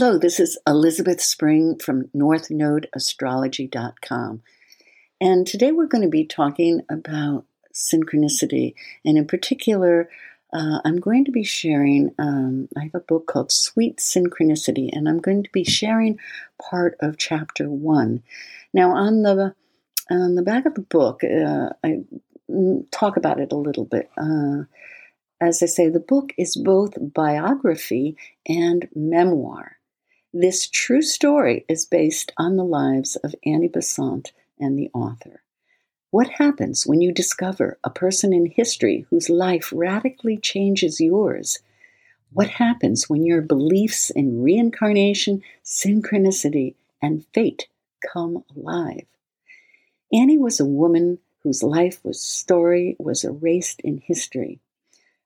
Hello, this is Elizabeth Spring from NorthNodeAstrology.com. And today we're going to be talking about synchronicity. And in particular, uh, I'm going to be sharing, um, I have a book called Sweet Synchronicity, and I'm going to be sharing part of chapter one. Now, on the on the back of the book, uh, I talk about it a little bit. Uh, as I say, the book is both biography and memoir. This true story is based on the lives of Annie Besant and the author. What happens when you discover a person in history whose life radically changes yours? What happens when your beliefs in reincarnation, synchronicity, and fate come alive? Annie was a woman whose life was story was erased in history.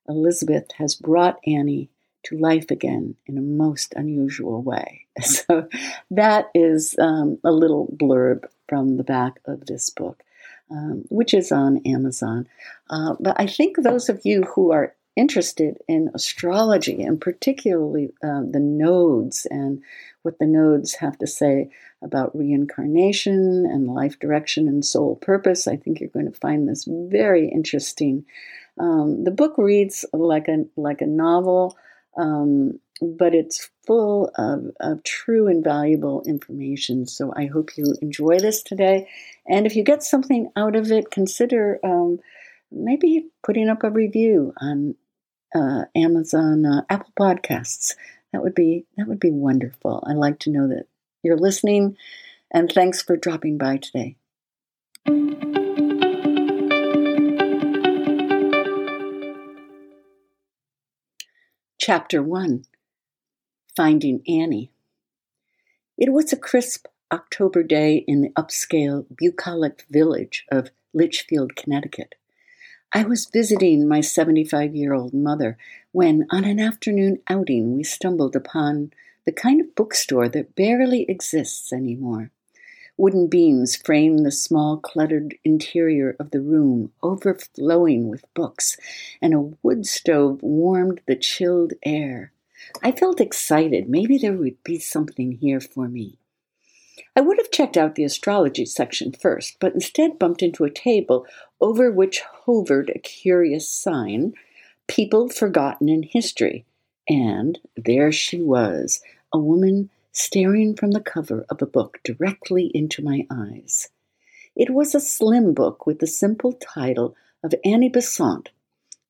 Elizabeth has brought Annie to life again in a most unusual way. So that is um, a little blurb from the back of this book, um, which is on Amazon. Uh, but I think those of you who are interested in astrology and particularly uh, the nodes and what the nodes have to say about reincarnation and life direction and soul purpose, I think you're going to find this very interesting. Um, the book reads like a like a novel, um, but it's full of, of true and valuable information. So I hope you enjoy this today. And if you get something out of it, consider um, maybe putting up a review on uh, Amazon uh, Apple Podcasts. That would be that would be wonderful. I'd like to know that you're listening, and thanks for dropping by today. Chapter 1 Finding Annie. It was a crisp October day in the upscale bucolic village of Litchfield, Connecticut. I was visiting my 75 year old mother when, on an afternoon outing, we stumbled upon the kind of bookstore that barely exists anymore. Wooden beams framed the small, cluttered interior of the room, overflowing with books, and a wood stove warmed the chilled air. I felt excited. Maybe there would be something here for me. I would have checked out the astrology section first, but instead bumped into a table over which hovered a curious sign People Forgotten in History. And there she was, a woman staring from the cover of a book directly into my eyes. It was a slim book with the simple title of Annie Besant,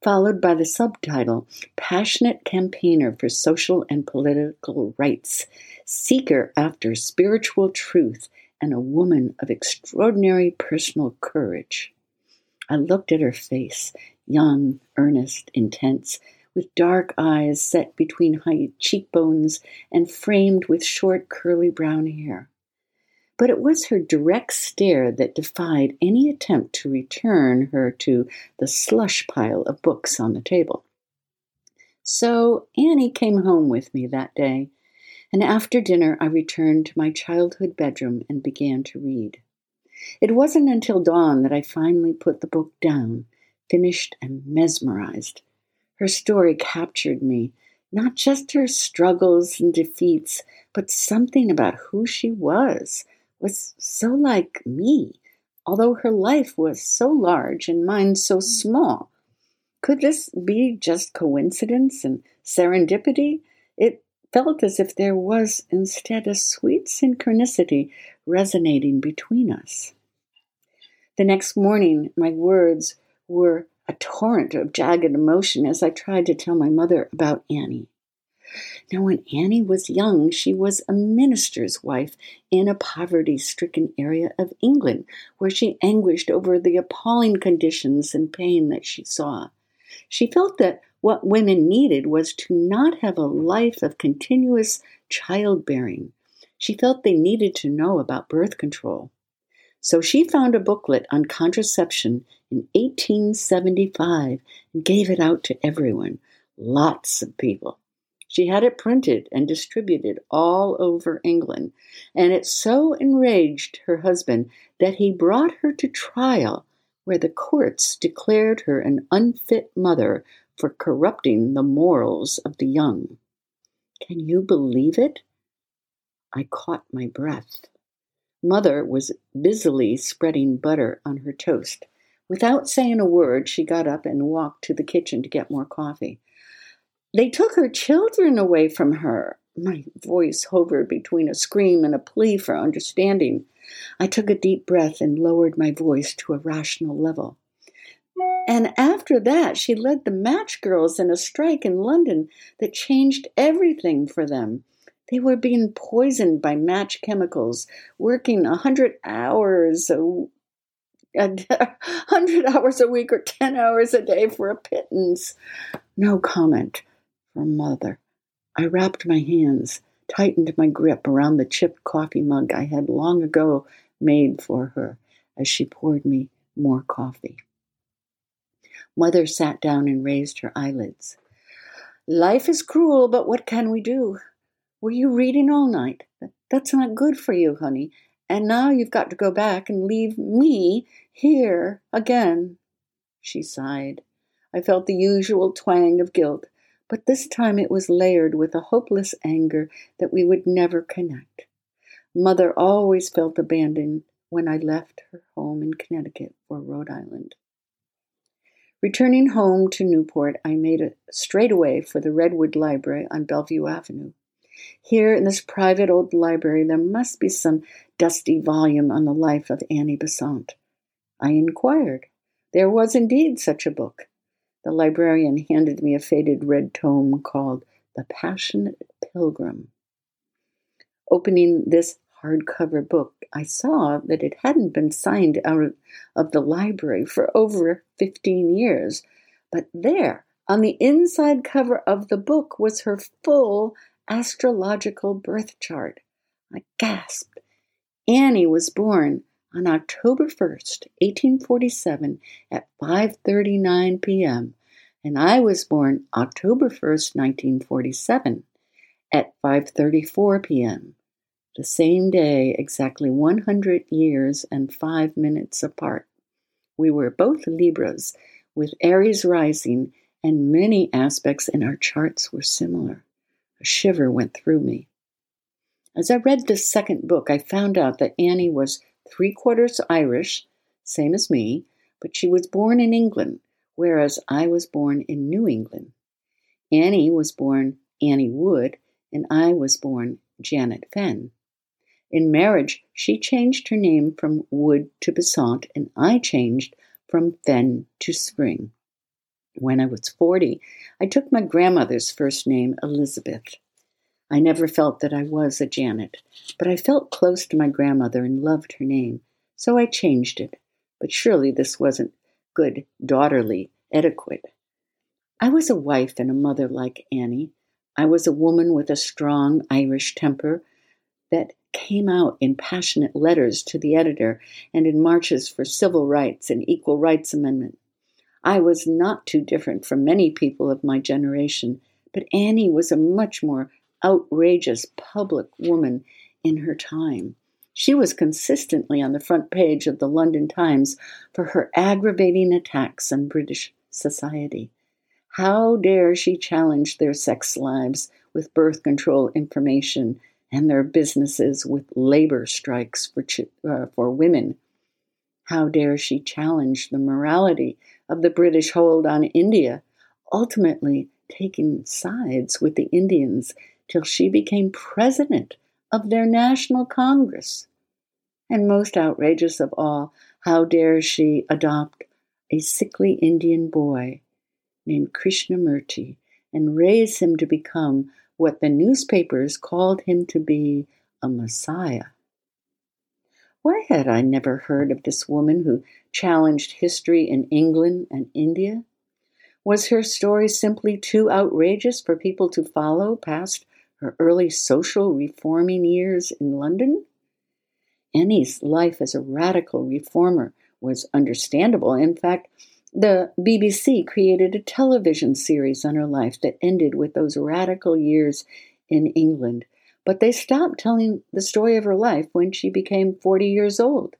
followed by the subtitle Passionate Campaigner for Social and Political Rights, Seeker After Spiritual Truth, and a Woman of Extraordinary Personal Courage. I looked at her face, young, earnest, intense, with dark eyes set between high cheekbones and framed with short, curly brown hair. But it was her direct stare that defied any attempt to return her to the slush pile of books on the table. So Annie came home with me that day, and after dinner I returned to my childhood bedroom and began to read. It wasn't until dawn that I finally put the book down, finished and mesmerized her story captured me, not just her struggles and defeats, but something about who she was was so like me, although her life was so large and mine so hmm. small. Could this be just coincidence and serendipity? It felt as if there was instead a sweet synchronicity resonating between us. The next morning, my words were a torrent of jagged emotion as I tried to tell my mother about Annie. Now, when Annie was young, she was a minister's wife in a poverty stricken area of England, where she anguished over the appalling conditions and pain that she saw. She felt that what women needed was to not have a life of continuous childbearing. She felt they needed to know about birth control. So she found a booklet on contraception in 1875 and gave it out to everyone, lots of people. She had it printed and distributed all over England, and it so enraged her husband that he brought her to trial, where the courts declared her an unfit mother for corrupting the morals of the young. Can you believe it? I caught my breath. Mother was busily spreading butter on her toast. Without saying a word, she got up and walked to the kitchen to get more coffee. They took her children away from her. My voice hovered between a scream and a plea for understanding. I took a deep breath and lowered my voice to a rational level. And after that, she led the match girls in a strike in London that changed everything for them. They were being poisoned by match chemicals, working a hundred hours a, a hundred hours a week or ten hours a day for a pittance. No comment from mother. I wrapped my hands, tightened my grip around the chipped coffee mug I had long ago made for her as she poured me more coffee. Mother sat down and raised her eyelids. Life is cruel, but what can we do? Were you reading all night? That's not good for you, honey. And now you've got to go back and leave me here again. She sighed. I felt the usual twang of guilt, but this time it was layered with a hopeless anger that we would never connect. Mother always felt abandoned when I left her home in Connecticut for Rhode Island. Returning home to Newport, I made a straightaway for the Redwood Library on Bellevue Avenue. Here in this private old library, there must be some dusty volume on the life of Annie Besant. I inquired. There was indeed such a book. The librarian handed me a faded red tome called The Passionate Pilgrim. Opening this hardcover book, I saw that it hadn't been signed out of the library for over 15 years. But there, on the inside cover of the book, was her full astrological birth chart. I gasped. Annie was born on October 1st, 1847 at 5:39 p.m. and I was born October 1st, 1947 at 5:34 p.m. The same day, exactly 100 years and 5 minutes apart. We were both Libras with Aries rising and many aspects in our charts were similar. A shiver went through me. As I read this second book, I found out that Annie was three quarters Irish, same as me, but she was born in England, whereas I was born in New England. Annie was born Annie Wood, and I was born Janet Fenn. In marriage, she changed her name from Wood to Besant, and I changed from Fenn to Spring. When I was 40, I took my grandmother's first name, Elizabeth. I never felt that I was a Janet, but I felt close to my grandmother and loved her name, so I changed it. But surely this wasn't good daughterly etiquette. I was a wife and a mother like Annie. I was a woman with a strong Irish temper that came out in passionate letters to the editor and in marches for civil rights and equal rights amendment. I was not too different from many people of my generation, but Annie was a much more outrageous public woman in her time. She was consistently on the front page of the London Times for her aggravating attacks on British society. How dare she challenge their sex lives with birth control information and their businesses with labor strikes for, uh, for women? How dare she challenge the morality of the British hold on India, ultimately taking sides with the Indians till she became president of their National Congress. And most outrageous of all, how dare she adopt a sickly Indian boy named Krishnamurti and raise him to become what the newspapers called him to be a messiah. Why had I never heard of this woman who challenged history in England and India? Was her story simply too outrageous for people to follow past her early social reforming years in London? Annie's life as a radical reformer was understandable. In fact, the BBC created a television series on her life that ended with those radical years in England but they stopped telling the story of her life when she became 40 years old.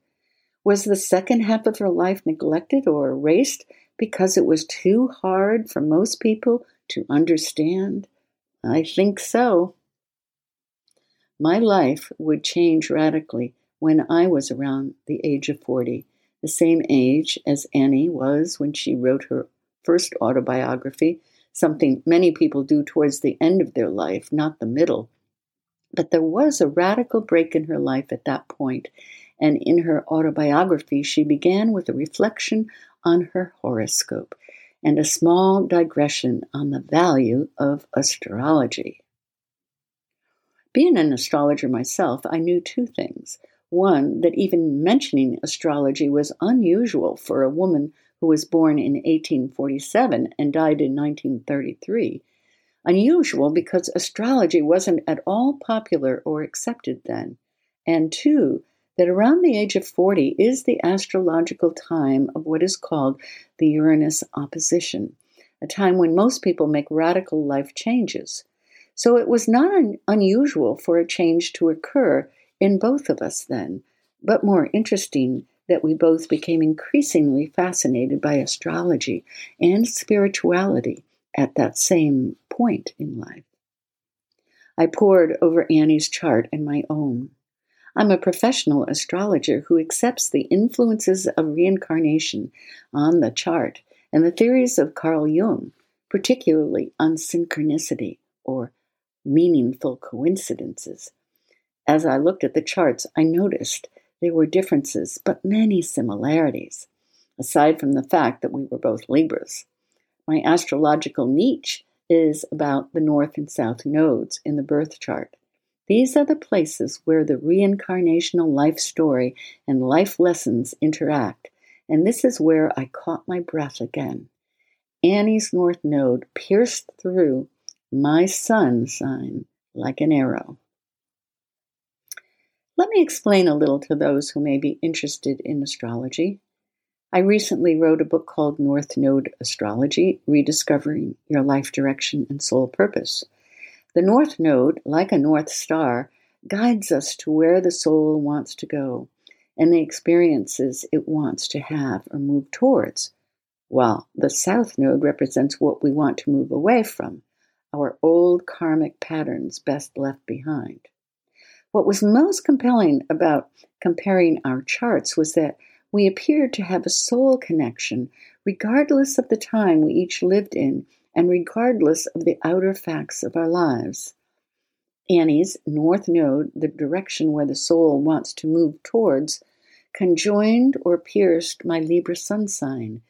Was the second half of her life neglected or erased because it was too hard for most people to understand? I think so. My life would change radically when I was around the age of 40, the same age as Annie was when she wrote her first autobiography, something many people do towards the end of their life, not the middle. But there was a radical break in her life at that point, and in her autobiography, she began with a reflection on her horoscope and a small digression on the value of astrology. Being an astrologer myself, I knew two things. One, that even mentioning astrology was unusual for a woman who was born in 1847 and died in 1933. Unusual because astrology wasn't at all popular or accepted then. And two, that around the age of 40 is the astrological time of what is called the Uranus opposition, a time when most people make radical life changes. So it was not un- unusual for a change to occur in both of us then, but more interesting that we both became increasingly fascinated by astrology and spirituality at that same point in life. I pored over Annie's chart and my own. I'm a professional astrologer who accepts the influences of reincarnation on the chart and the theories of Carl Jung, particularly on synchronicity or meaningful coincidences. As I looked at the charts, I noticed there were differences, but many similarities, aside from the fact that we were both Libras. My astrological niche is about the north and south nodes in the birth chart. These are the places where the reincarnational life story and life lessons interact, and this is where I caught my breath again. Annie's north node pierced through my sun sign like an arrow. Let me explain a little to those who may be interested in astrology. I recently wrote a book called North Node Astrology Rediscovering Your Life Direction and Soul Purpose. The North Node, like a North Star, guides us to where the soul wants to go and the experiences it wants to have or move towards, while the South Node represents what we want to move away from, our old karmic patterns best left behind. What was most compelling about comparing our charts was that we appeared to have a soul connection, regardless of the time we each lived in and regardless of the outer facts of our lives. Annie's North Node, the direction where the soul wants to move towards, conjoined or pierced my Libra sun sign,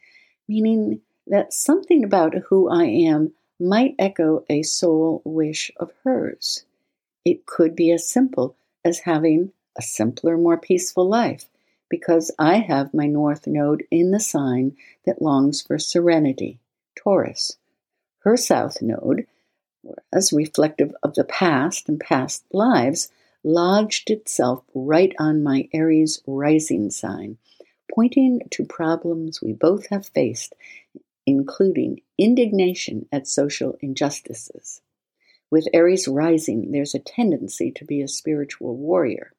meaning that something about who I am might echo a soul wish of hers. It could be as simple as having a simpler, more peaceful life, because I have my North Node in the sign that longs for serenity, Taurus. Her South Node, as reflective of the past and past lives, lodged itself right on my Aries rising sign, pointing to problems we both have faced, including indignation at social injustices. With Aries rising, there's a tendency to be a spiritual warrior.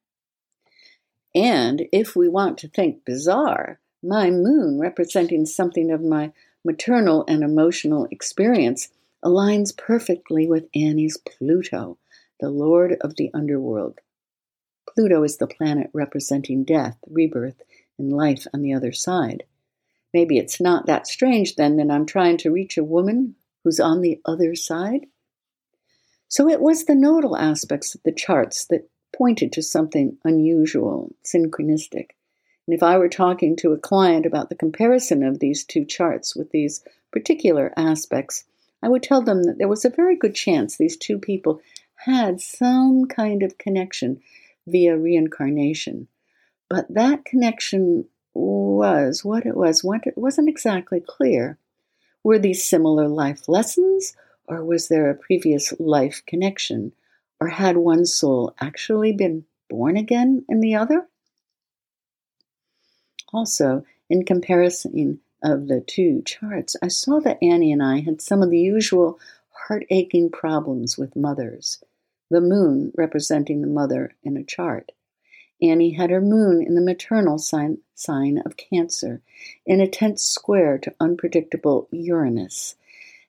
And if we want to think bizarre, my moon, representing something of my maternal and emotional experience, aligns perfectly with Annie's Pluto, the lord of the underworld. Pluto is the planet representing death, rebirth, and life on the other side. Maybe it's not that strange then that I'm trying to reach a woman who's on the other side? So it was the nodal aspects of the charts that pointed to something unusual, synchronistic. And if I were talking to a client about the comparison of these two charts with these particular aspects, I would tell them that there was a very good chance these two people had some kind of connection via reincarnation. But that connection was what it was, what it wasn't exactly clear. Were these similar life lessons, or was there a previous life connection? Or had one soul actually been born again in the other? Also, in comparison of the two charts, I saw that Annie and I had some of the usual heart aching problems with mothers. The moon representing the mother in a chart. Annie had her moon in the maternal sign, sign of Cancer, in a tense square to unpredictable Uranus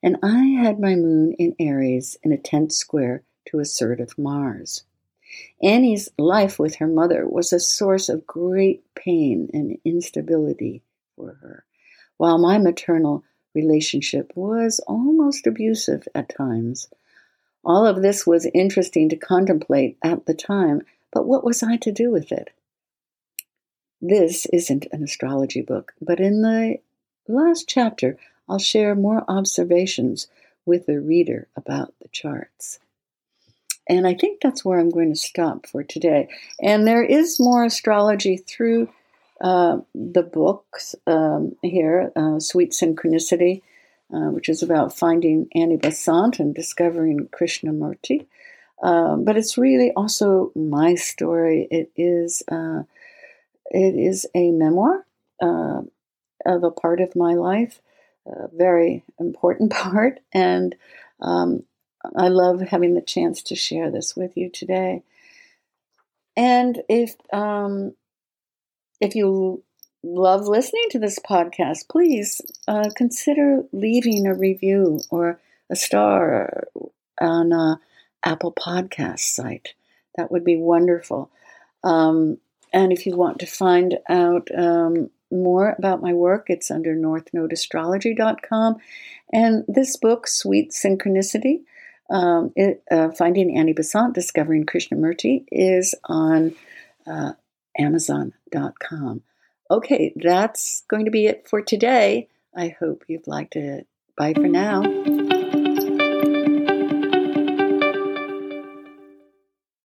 and I had my moon in Aries in a tense square to assertive Mars. Annie's life with her mother was a source of great pain and instability for her, while my maternal relationship was almost abusive at times. All of this was interesting to contemplate at the time, but what was I to do with it? This isn't an astrology book, but in the last chapter, I'll share more observations with the reader about the charts. And I think that's where I'm going to stop for today. And there is more astrology through uh, the books um, here uh, Sweet Synchronicity, uh, which is about finding Annie Besant and discovering Krishnamurti. Um, but it's really also my story. It is uh, it is a memoir uh, of a part of my life, a very important part, and um, I love having the chance to share this with you today. And if um, if you love listening to this podcast, please uh, consider leaving a review or a star on a Apple Podcast site. That would be wonderful. Um, and if you want to find out um, more about my work, it's under northnodeastrology.com. And this book, Sweet Synchronicity, um, it, uh, Finding Annie Besant, Discovering Krishnamurti, is on uh, Amazon.com. Okay, that's going to be it for today. I hope you've liked it. Bye for now.